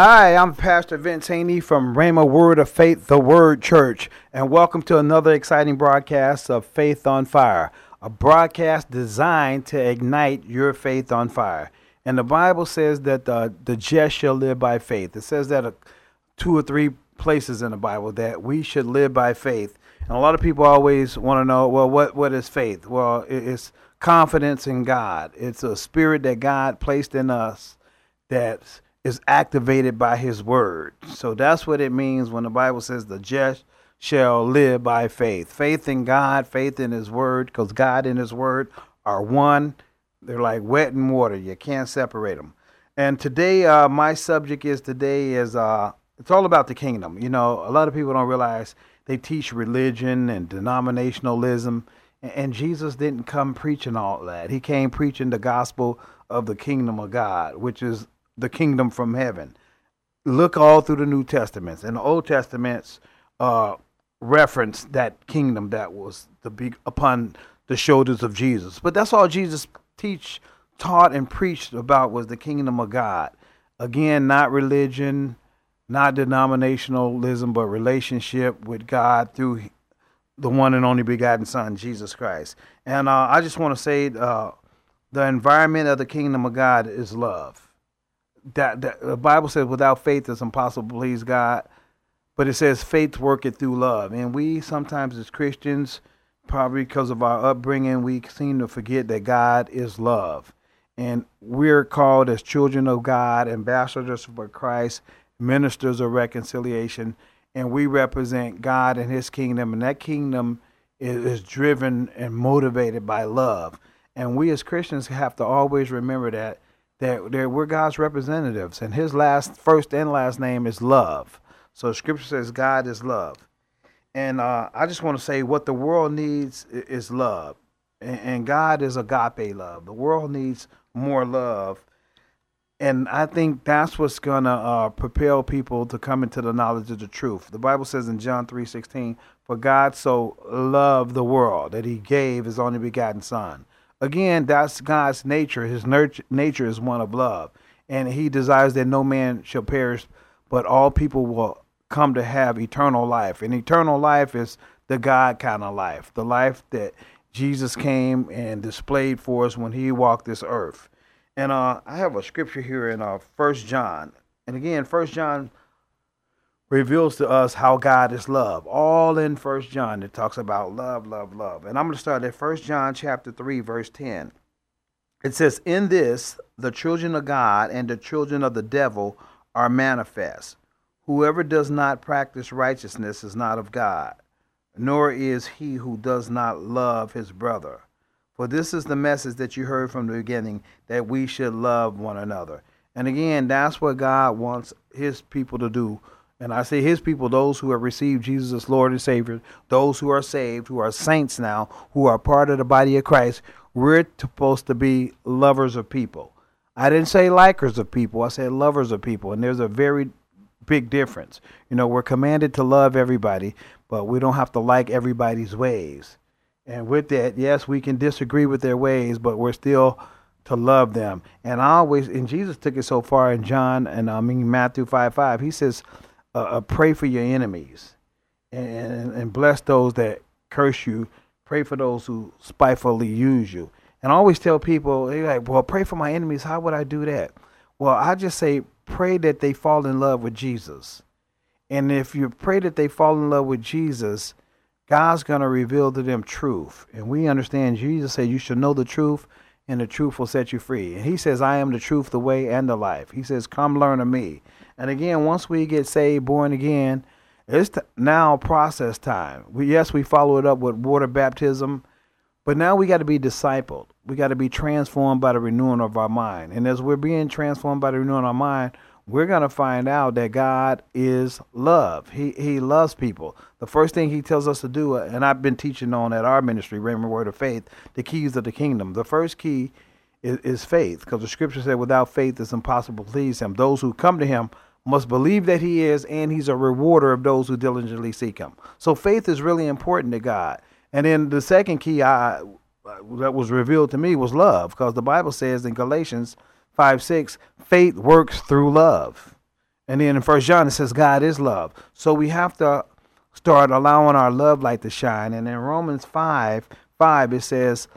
Hi, I'm Pastor Vince Haynie from Rhema Word of Faith, the Word Church, and welcome to another exciting broadcast of Faith on Fire, a broadcast designed to ignite your faith on fire. And the Bible says that the, the just shall live by faith. It says that uh, two or three places in the Bible that we should live by faith. And a lot of people always want to know, well, what, what is faith? Well, it's confidence in God. It's a spirit that God placed in us that's is activated by his word. So that's what it means when the Bible says the just shall live by faith. Faith in God, faith in his word, because God and his word are one. They're like wet and water. You can't separate them. And today, uh, my subject is today is uh, it's all about the kingdom. You know, a lot of people don't realize they teach religion and denominationalism, and Jesus didn't come preaching all that. He came preaching the gospel of the kingdom of God, which is the kingdom from heaven. Look all through the New Testaments and the Old Testaments uh, reference that kingdom that was the big upon the shoulders of Jesus. But that's all Jesus teach, taught, and preached about was the kingdom of God. Again, not religion, not denominationalism, but relationship with God through the one and only begotten Son, Jesus Christ. And uh, I just want to say uh, the environment of the kingdom of God is love that, that the Bible says without faith it's impossible to please God. But it says faith worketh through love. And we sometimes as Christians, probably because of our upbringing, we seem to forget that God is love. And we're called as children of God, ambassadors for Christ, ministers of reconciliation, and we represent God and his kingdom, and that kingdom is, is driven and motivated by love. And we as Christians have to always remember that that, that we're God's representatives, and His last, first and last name is love. So Scripture says God is love, and uh, I just want to say what the world needs is love, and, and God is agape love. The world needs more love, and I think that's what's gonna uh, propel people to come into the knowledge of the truth. The Bible says in John three sixteen, "For God so loved the world that He gave His only begotten Son." Again, that's God's nature. His nature is one of love. And he desires that no man shall perish, but all people will come to have eternal life. And eternal life is the God kind of life, the life that Jesus came and displayed for us when he walked this earth. And uh, I have a scripture here in uh, 1 John. And again, First John reveals to us how God is love. All in First John it talks about love, love, love. And I'm going to start at First John chapter 3 verse 10. It says, "In this the children of God and the children of the devil are manifest. Whoever does not practice righteousness is not of God, nor is he who does not love his brother. For this is the message that you heard from the beginning that we should love one another." And again, that's what God wants his people to do and I say his people, those who have received Jesus as Lord and Savior, those who are saved, who are saints now, who are part of the body of Christ, we're supposed to be lovers of people. I didn't say likers of people, I said lovers of people. And there's a very big difference. You know, we're commanded to love everybody, but we don't have to like everybody's ways. And with that, yes, we can disagree with their ways, but we're still to love them. And I always, and Jesus took it so far in John and um, I mean Matthew 5 5, he says, uh, uh, pray for your enemies and, and bless those that curse you. Pray for those who spitefully use you. And I always tell people, they're like, well, pray for my enemies. How would I do that? Well, I just say, pray that they fall in love with Jesus. And if you pray that they fall in love with Jesus, God's going to reveal to them truth. And we understand Jesus said, You should know the truth, and the truth will set you free. And He says, I am the truth, the way, and the life. He says, Come learn of me. And again, once we get saved, born again, It's now process time. We, yes, we follow it up with water baptism, but now we got to be discipled. We got to be transformed by the renewing of our mind. And as we're being transformed by the renewing of our mind, we're going to find out that God is love. He he loves people. The first thing he tells us to do, uh, and I've been teaching on at our ministry, Rhema Word of Faith, the keys of the kingdom. The first key is, is faith, because the scripture said, without faith it's impossible to please him. Those who come to him must believe that he is, and he's a rewarder of those who diligently seek him. So faith is really important to God. And then the second key I, that was revealed to me was love, because the Bible says in Galatians 5 6, faith works through love. And then in First John it says God is love. So we have to start allowing our love light to shine. And in Romans 5 5 it says,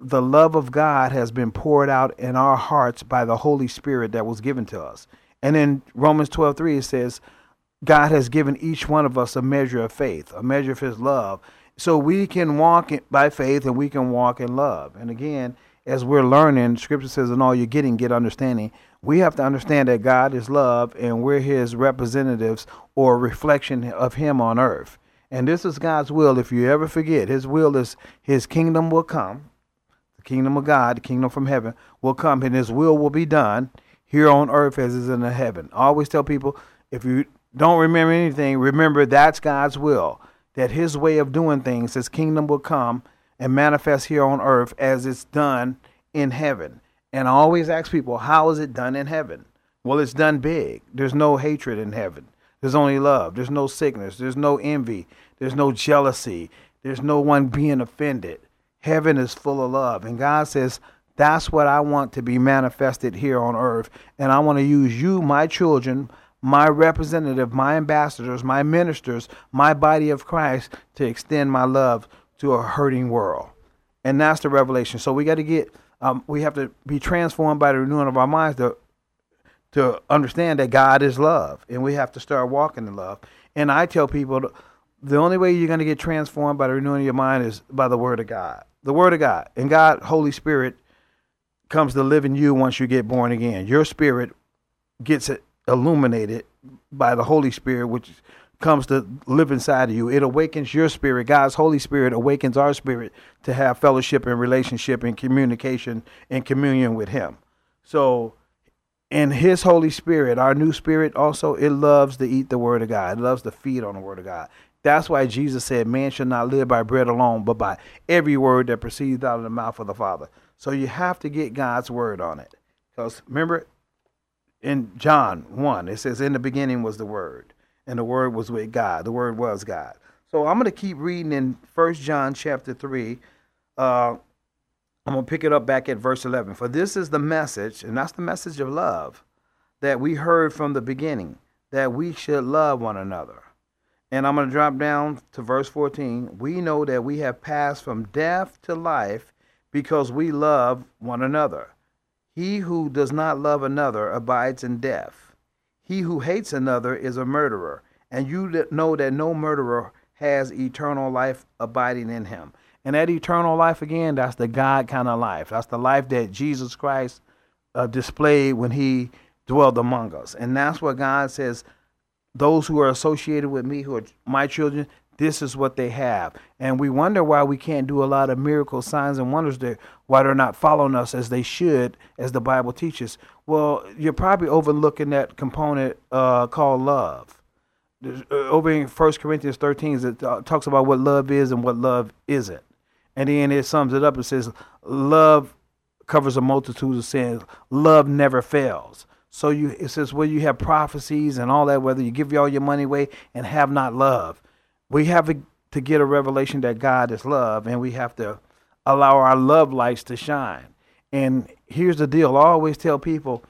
the love of God has been poured out in our hearts by the Holy Spirit that was given to us. And in Romans 12 3 it says, God has given each one of us a measure of faith, a measure of his love. So we can walk by faith and we can walk in love. And again, as we're learning, scripture says, in all you're getting, get understanding. We have to understand that God is love and we're his representatives or reflection of him on earth. And this is God's will. If you ever forget, his will is his kingdom will come, the kingdom of God, the kingdom from heaven will come, and his will will be done here on earth as is in the heaven. I always tell people if you don't remember anything, remember that's God's will. That his way of doing things, his kingdom will come and manifest here on earth as it's done in heaven. And I always ask people, how is it done in heaven? Well, it's done big. There's no hatred in heaven. There's only love. There's no sickness. There's no envy. There's no jealousy. There's no one being offended. Heaven is full of love. And God says, that's what I want to be manifested here on earth. And I want to use you, my children, my representative, my ambassadors, my ministers, my body of Christ to extend my love to a hurting world. And that's the revelation. So we got to get, um, we have to be transformed by the renewing of our minds to, to understand that God is love. And we have to start walking in love. And I tell people the only way you're going to get transformed by the renewing of your mind is by the Word of God. The Word of God. And God, Holy Spirit, comes to live in you once you get born again. Your spirit gets illuminated by the Holy Spirit, which comes to live inside of you. It awakens your spirit. God's Holy Spirit awakens our spirit to have fellowship and relationship and communication and communion with Him. So, in His Holy Spirit, our new spirit also, it loves to eat the Word of God. It loves to feed on the Word of God. That's why Jesus said, Man shall not live by bread alone, but by every word that proceeds out of the mouth of the Father. So, you have to get God's Word on it. Because remember, in John 1, it says, In the beginning was the Word and the word was with God. The word was God. So I'm going to keep reading in First John chapter 3. Uh, I'm going to pick it up back at verse 11. For this is the message, and that's the message of love that we heard from the beginning, that we should love one another. And I'm going to drop down to verse 14. We know that we have passed from death to life because we love one another. He who does not love another abides in death. He who hates another is a murderer, and you know that no murderer has eternal life abiding in him. And that eternal life, again, that's the God kind of life. That's the life that Jesus Christ uh, displayed when he dwelled among us. And that's what God says those who are associated with me, who are my children, this is what they have. And we wonder why we can't do a lot of miracles, signs, and wonders there, why they're not following us as they should, as the Bible teaches. Well, you're probably overlooking that component uh, called love. Uh, over in 1 Corinthians 13, it uh, talks about what love is and what love isn't. And then it sums it up and says, Love covers a multitude of sins. Love never fails. So you it says, well, you have prophecies and all that, whether you give all your money away and have not love we have to get a revelation that God is love, and we have to allow our love lights to shine. And here's the deal I always tell people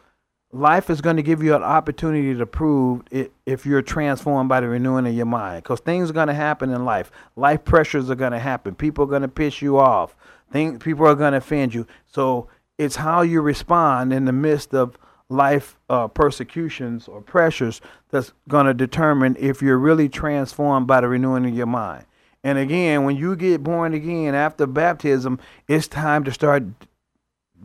life is going to give you an opportunity to prove it if you're transformed by the renewing of your mind. Because things are going to happen in life. Life pressures are going to happen. People are going to piss you off. Things, people are going to offend you. So it's how you respond in the midst of life uh, persecutions or pressures that's going to determine if you're really transformed by the renewing of your mind. And again, when you get born again after baptism, it's time to start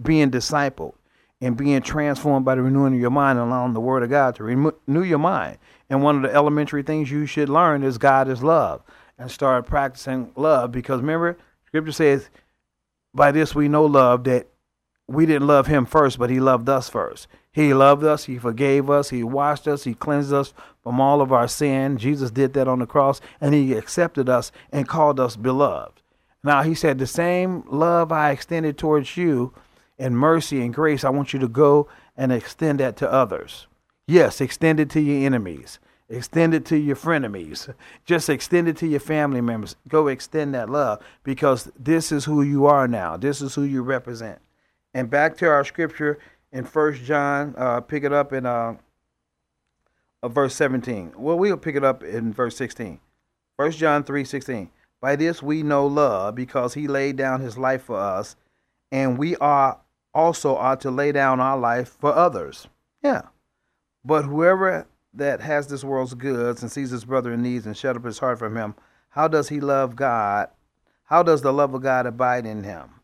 being discipled. and being transformed by the renewing of your mind and allowing the Word of God to renew your mind. And one of the elementary things you should learn is God is love and start practicing love because remember, Scripture says, by this we know love that we didn't love Him first, but He loved us first. He loved us, He forgave us, He washed us, He cleansed us from all of our sin. Jesus did that on the cross, and He accepted us and called us beloved. Now, He said, The same love I extended towards you in mercy and grace, I want you to go and extend that to others. Yes, extend it to your enemies. Extend it to your frenemies. Just extend it to your family members. Go extend that love because this is who you are now. This is who you represent. And back to our scripture in First John, uh, pick it up in uh, uh, verse 17. Well, we'll pick it up in verse 16. First John 3 16. By this we know love because he laid down his life for us, and we are also ought to lay down our life for others. Yeah. But whoever that has this world's goods and sees his brother in need and shut up his heart from him, how does he love God? How does the love of God abide in him?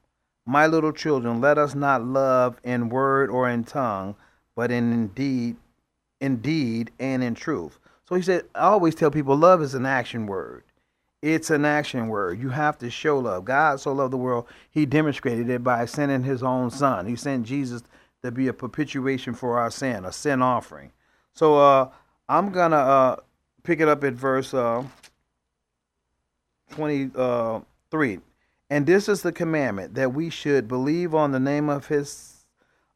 My little children, let us not love in word or in tongue, but in deed, in deed and in truth. So he said, I always tell people love is an action word. It's an action word. You have to show love. God so loved the world, he demonstrated it by sending his own son. He sent Jesus to be a propitiation for our sin, a sin offering. So uh, I'm going to uh, pick it up at verse uh, 23. And this is the commandment that we should believe on the name of his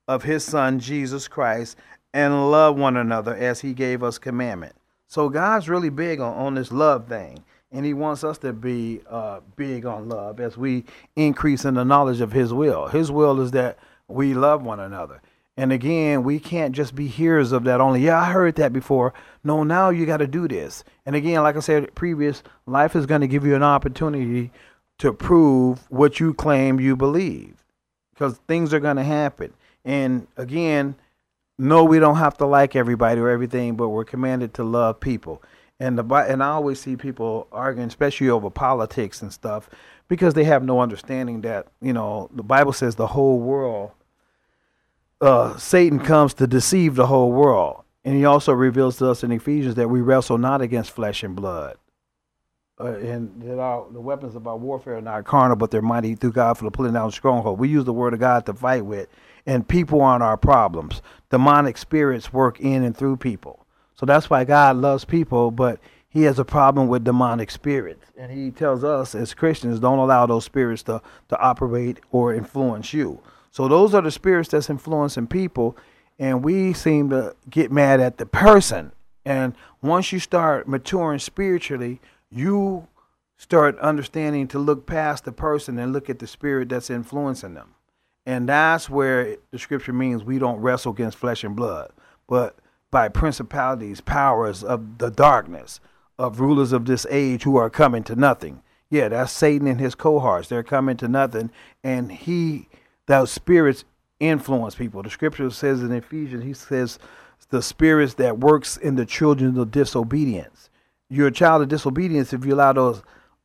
of his son Jesus Christ and love one another as he gave us commandment. So God's really big on, on this love thing. And he wants us to be uh, big on love as we increase in the knowledge of his will. His will is that we love one another. And again, we can't just be hearers of that only. Yeah, I heard that before. No, now you got to do this. And again, like I said previous, life is going to give you an opportunity to prove what you claim you believe because things are going to happen. And again, no, we don't have to like everybody or everything, but we're commanded to love people. And the and I always see people arguing, especially over politics and stuff, because they have no understanding that you know the Bible says the whole world uh, Satan comes to deceive the whole world. And he also reveals to us in Ephesians that we wrestle not against flesh and blood. Uh, and that our, the weapons of our warfare are not carnal, but they're mighty through God for the pulling down stronghold. We use the word of God to fight with, and people aren't our problems. Demonic spirits work in and through people. So that's why God loves people, but he has a problem with demonic spirits. And he tells us as Christians, don't allow those spirits to, to operate or influence you. So those are the spirits that's influencing people, and we seem to get mad at the person. And once you start maturing spiritually, you start understanding to look past the person and look at the spirit that's influencing them. And that's where the scripture means we don't wrestle against flesh and blood, but by principalities, powers of the darkness, of rulers of this age who are coming to nothing. Yeah, that's Satan and his cohorts. They're coming to nothing. And he those spirits influence people. The scripture says in Ephesians, he says, the spirits that works in the children of disobedience. You're a child of disobedience if you allow those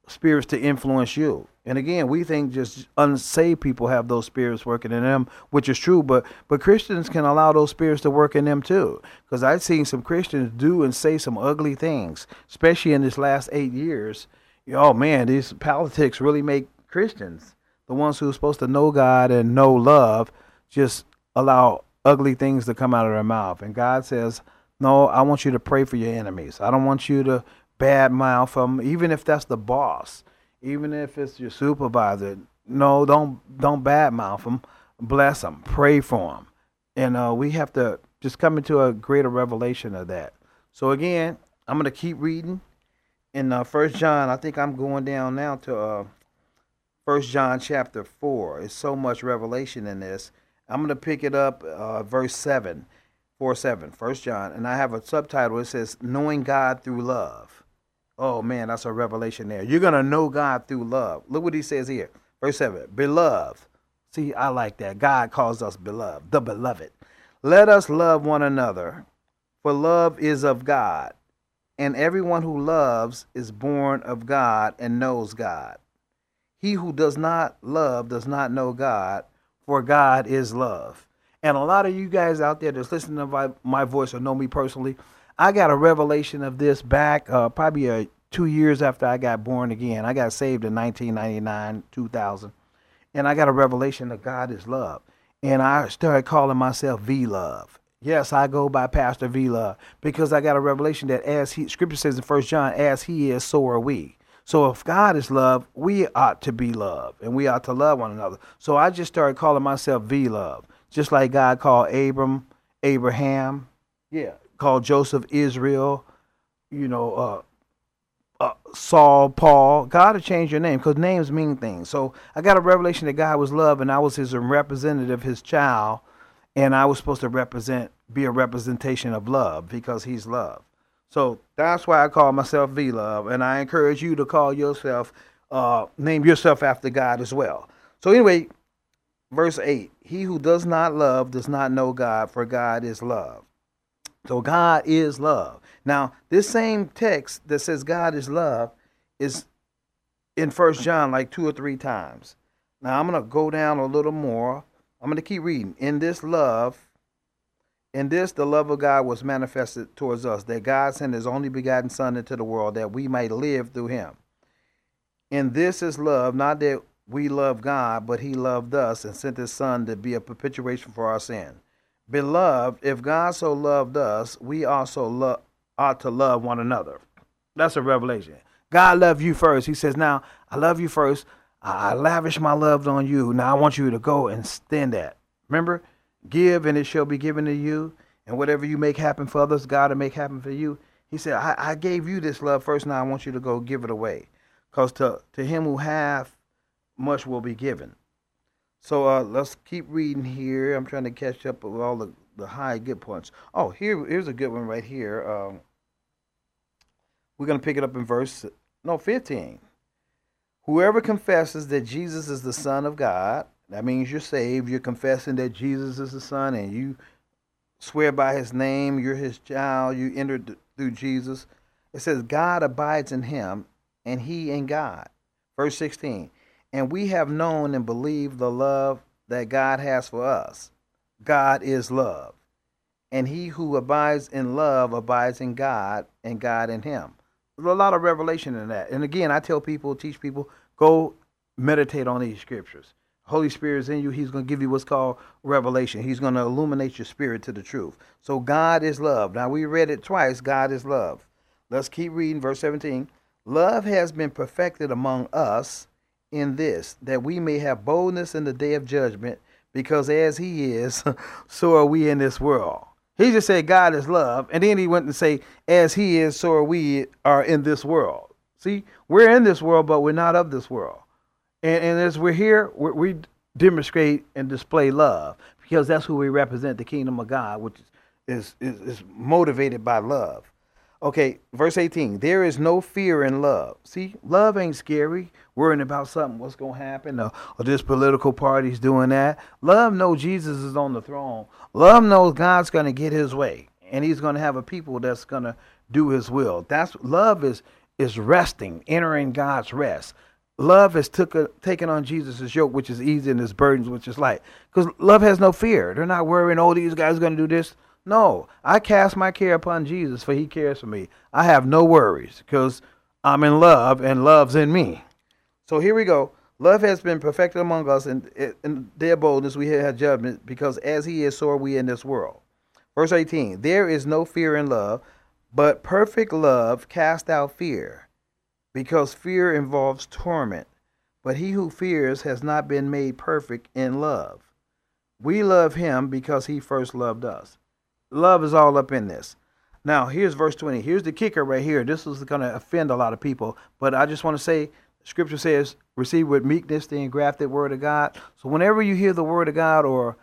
spirits to influence you. And again, we think just unsaved people have those spirits working in them, which is true. But but Christians can allow those spirits to work in them too. Because I've seen some Christians do and say some ugly things, especially in this last eight years. Oh man, these politics really make Christians the ones who are supposed to know God and know love, just allow ugly things to come out of their mouth. And God says, No, I want you to pray for your enemies. I don't want you to bad mouth them, even if that's the boss, even if it's your supervisor. No, don't don't bad mouth them. Bless them. Pray for them. And uh, we have to just come into a greater revelation of that. So again, I'm to keep reading in uh, First John. I think I'm going down now to uh, First John chapter 4. It's so much revelation in this. I'm to pick it up, uh, verse 7, 4 7, First John. And I have a subtitle. It says, Knowing God Through Love. Oh, man, that's a revelation there. You're going to know God through love. Look what he says here. Verse 7 Beloved. See, I like that. God calls us beloved, the beloved. Let us love one another, for love is of God. And everyone who loves is born of God and knows God. He who does not love does not know God, for God is love. And a lot of you guys out there that's listening to my, my voice or know me personally, I got a revelation of this back uh, probably a, two years after I got born again. I got saved in 1999, 2000. And I got a revelation that God is love. And I started calling myself V Love. Yes, I go by Pastor V Love because I got a revelation that as he, Scripture says in First John, as he is, so are we. So if God is love, we ought to be love and we ought to love one another. So I just started calling myself V Love, just like God called Abram, Abraham, yeah, called Joseph Israel, you know, uh, uh, Saul, Paul. God to change your name because names mean things. So I got a revelation that God was love and I was his representative, his child, and I was supposed to represent, be a representation of love because he's love. So that's why I call myself V Love, and I encourage you to call yourself, uh, name yourself after God as well. So anyway, verse eight: He who does not love does not know God, for God is love. So God is love. Now, this same text that says God is love is in First John like two or three times. Now I'm gonna go down a little more. I'm gonna keep reading. In this love in this, the love of God was manifested towards us, that God sent his only begotten Son into the world that we might live through him. And this is love, not that we love God, but he loved us and sent his Son to be a propitiation for our sin. Beloved, if God so loved us, we also lo- ought to love one another. That's a revelation. God loved you first. He says, Now, I love you first. I lavish my love on you. Now I want you to go and stand that. Remember? Give and it shall be given to you. And whatever you make happen for others, God will make happen for you. He said, I, I gave you this love first, now I want you to go give it away. Because to, to him who hath, much will be given. So uh, let's keep reading here. I'm trying to catch up with all the, the high good points. Oh, here here's a good one right here. Um, we're going to pick it up in verse, no, 15. Whoever confesses that Jesus is the Son of God, that means you're saved. You're confessing that Jesus is the Son and you swear by his name. You're his child. You entered through Jesus. It says, God abides in him and he in God. Verse 16. And we have known and believed the love that God has for us. God is love. And he who abides in love abides in God and God in him. There's a lot of revelation in that. And again, I tell people, teach people, go meditate on these scriptures. Holy Spirit is in you, He's going to give you what's called revelation. He's going to illuminate your spirit to the truth. So God is love. Now we read it twice. God is love. Let's keep reading verse 17. Love has been perfected among us in this, that we may have boldness in the day of judgment, because as He is, so are we in this world. He just said God is love, and then he went and say, as He is, so are we are in this world. See, we're in this world, but we're not of this world. And, and as we're here, we're, we demonstrate and display love because that's who we represent the kingdom of God, which is, is, is motivated by love. Okay, verse 18. There is no fear in love. See, love ain't scary, worrying about something, what's going to happen, or, or this political party's doing that. Love knows Jesus is on the throne. Love knows God's going to get his way, and he's going to have a people that's going to do his will. That's love is is resting, entering God's rest. Love has took a, taken on Jesus' yoke, which is easy, and his burdens, which is light. Because love has no fear. They're not worrying, oh, these guys are going to do this. No, I cast my care upon Jesus, for he cares for me. I have no worries because I'm in love, and love's in me. So here we go. Love has been perfected among us, and in their boldness we have judgment, because as he is, so are we in this world. Verse 18 There is no fear in love, but perfect love casts out fear because fear involves torment. But he who fears has not been made perfect in love. We love him because he first loved us. Love is all up in this. Now, here's verse 20. Here's the kicker right here. This is going to offend a lot of people, but I just want to say scripture says, receive with meekness the engrafted word of God. So, whenever you hear the word of God or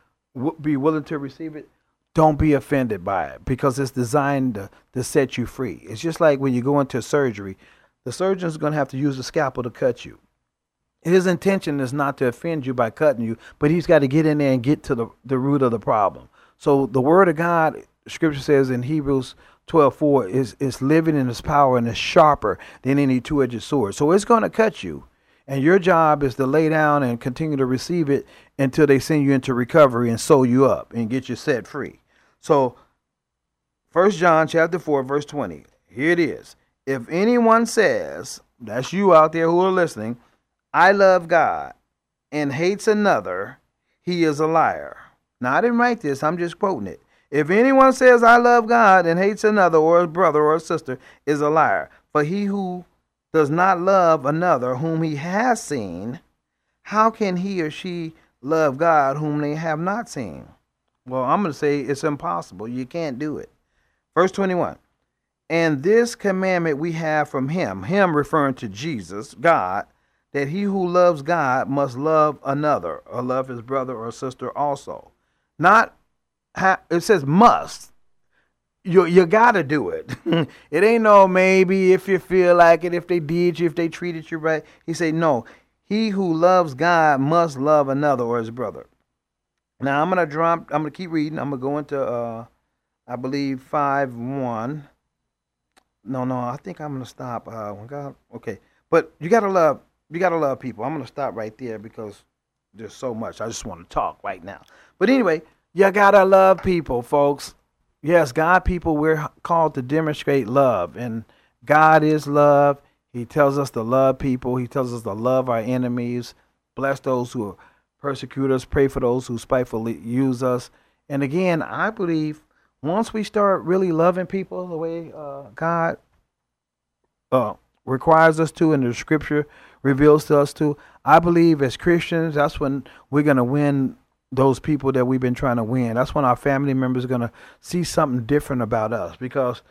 be willing to receive it, don't be offended by it because it's designed to, to set you free. It's just like when you go into surgery the surgeon is going to have to use a scalpel to cut you. His intention is not to offend you by cutting you, but he's got to get in there and get to the, the root of the problem. So the word of God, scripture says in Hebrews 12 4, is, is living in its power and is sharper than any two edged sword. So it's going to cut you. And your job is to lay down and continue to receive it until they send you into recovery and sew you up and get you set free. So, First John chapter 4, verse 20. Here it is. If anyone says, that's you out there who are listening, I love God and hates another, he is a liar. Now, I didn't write this, I'm just quoting it. If anyone says, I love God and hates another, or a brother or a sister, is a liar. For he who does not love another whom he has seen, how can he or she love God whom they have not seen? Well, I'm going to say it's impossible. You can't do it. Verse 21 And this commandment we have from him, him referring to Jesus, God, that he who loves God must love another, or love his brother or sister also. Not, ha- it says must. You, you gotta do it. it ain't no maybe if you feel like it, if they did you, if they treated you right. He said, no, he who loves God must love another or his brother. Now I'm gonna drop. I'm gonna keep reading. I'm gonna go into, uh, I believe five one. No, no, I think I'm gonna stop. Uh, God, okay, but you gotta love. You gotta love people. I'm gonna stop right there because there's so much. I just want to talk right now. But anyway, you gotta love people, folks. Yes, God people, we're called to demonstrate love, and God is love. He tells us to love people. He tells us to love our enemies, bless those who persecute us, pray for those who spitefully use us. And again, I believe once we start really loving people the way uh, God uh, requires us to, and the Scripture reveals to us to, I believe as Christians, that's when we're going to win those people that we've been trying to win. That's when our family members are going to see something different about us because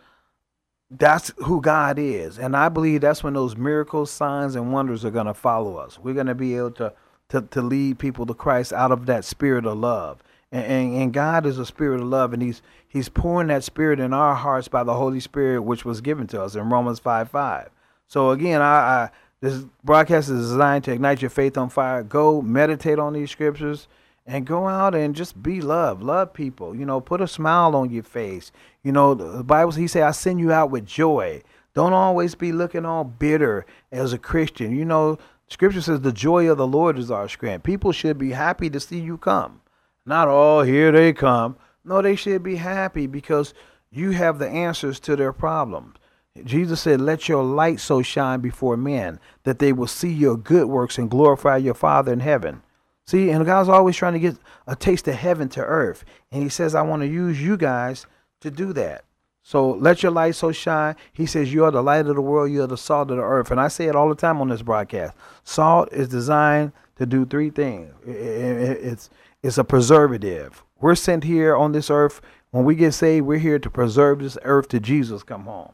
that's who God is. And I believe that's when those miracles, signs, and wonders are going to follow us. We're going to be able to, to, to lead people to Christ out of that spirit of love. And, and, and God is a spirit of love, and He's He's pouring that spirit in our hearts by the Holy Spirit, which was given to us in Romans 5 5. So again, I, I this broadcast is designed to ignite your faith on fire. Go meditate on these scriptures and go out and just be love. Love people. You know, put a smile on your face. You know, the Bible, he said, I send you out with joy. Don't always be looking all bitter as a Christian. You know, scripture says the joy of the Lord is our strength. People should be happy to see you come. Not, oh, here they come. No, they should be happy because you have the answers to their problems. Jesus said, Let your light so shine before men that they will see your good works and glorify your Father in heaven. See, and God's always trying to get a taste of heaven to earth. And He says, I want to use you guys to do that. So let your light so shine. He says, You are the light of the world, you are the salt of the earth. And I say it all the time on this broadcast. Salt is designed to do three things it's, it's a preservative. We're sent here on this earth. When we get saved, we're here to preserve this earth till Jesus come home.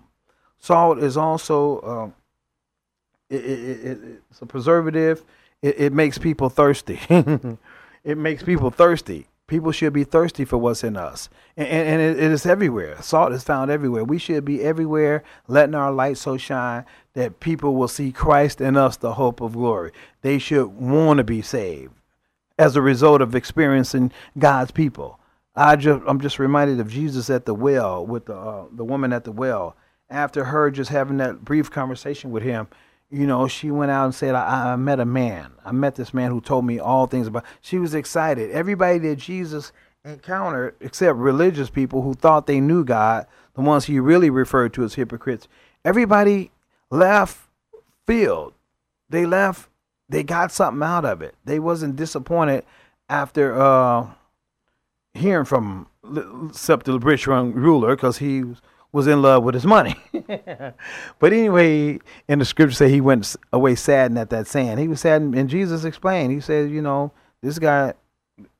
Salt is also um, it, it, it, it's a preservative. It, makes people thirsty. it makes people thirsty. People should be thirsty for what's in us, and, and it is everywhere. Salt is found everywhere. We should be everywhere, letting our light so shine that people will see Christ in us, the hope of glory. They should want to be saved as a result of experiencing God's people. I just I'm just reminded of Jesus at the well with the uh, the woman at the well after her just having that brief conversation with him, you know, she went out and said, I, I, met a man. I met this man who told me all things about. She was excited. Everybody that Jesus encountered, except religious people who thought they knew God, the ones he really referred to as hypocrites, everybody left filled. They left. They got something out of it. They wasn't disappointed after uh, hearing from except the rich ruler because he was was in love with his money. but anyway, in the scripture say he went away saddened at that saying. He was saddened, and Jesus explained. He said, you know, this guy,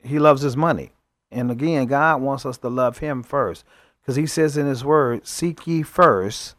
he loves his money. And again, God wants us to love him first. Because he says in his word, seek ye first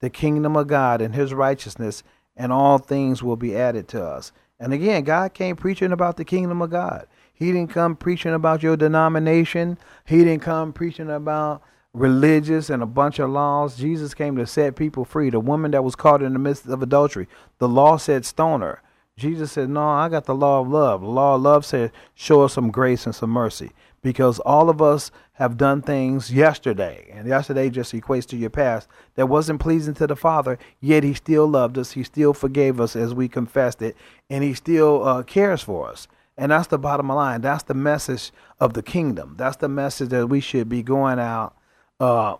the kingdom of God and his righteousness, and all things will be added to us. And again, God came preaching about the kingdom of God. He didn't come preaching about your denomination. He didn't come preaching about religious and a bunch of laws. Jesus came to set people free. The woman that was caught in the midst of adultery, the law said stone her. Jesus said, No, I got the law of love. The law of love said, Show us some grace and some mercy. because all of us have done things yesterday, and yesterday just equates to your past that wasn't pleasing to the Father. Yet He still loved us. He still forgave us as we confessed it, and He still uh, cares for us. And that's the bottom line. That's the message of the kingdom. That's the message that we should be going out, uh,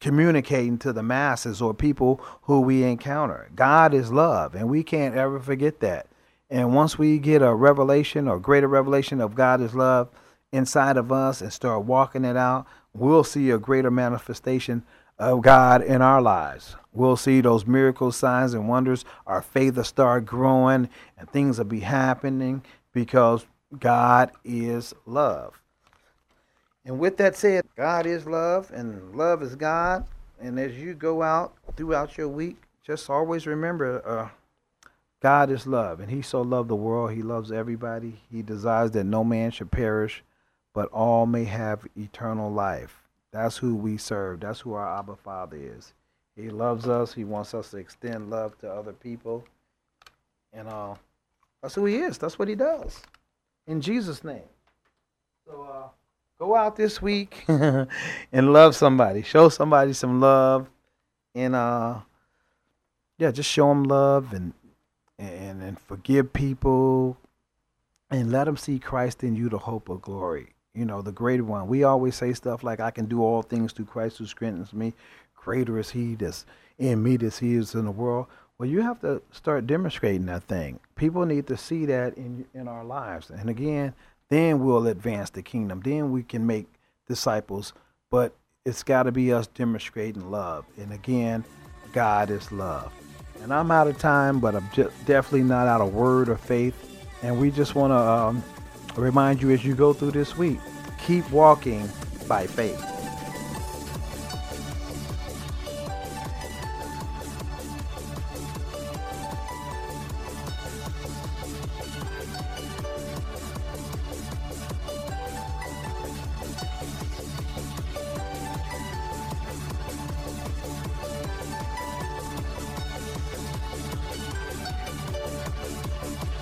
communicating to the masses or people who we encounter. God is love, and we can't ever forget that. And once we get a revelation or greater revelation of God is love inside of us and start walking it out, we'll see a greater manifestation of God in our lives. We'll see those miracles, signs, and wonders. Our faith will start growing and things will be happening because God is love. And with that said, God is love and love is God. And as you go out throughout your week, just always remember uh, God is love. And He so loved the world, He loves everybody. He desires that no man should perish, but all may have eternal life. That's who we serve. That's who our Abba Father is. He loves us. He wants us to extend love to other people. And uh, that's who he is. That's what he does. In Jesus' name. So uh, go out this week and love somebody. Show somebody some love. And uh, yeah, just show them love and, and, and forgive people and let them see Christ in you, the hope of glory. You know, the greater one. We always say stuff like, I can do all things through Christ who strengthens me. Greater is he that's in me as he is in the world. Well, you have to start demonstrating that thing. People need to see that in in our lives. And again, then we'll advance the kingdom. Then we can make disciples. But it's got to be us demonstrating love. And again, God is love. And I'm out of time, but I'm just definitely not out of word or faith. And we just want to um, remind you as you go through this week, keep walking by faith.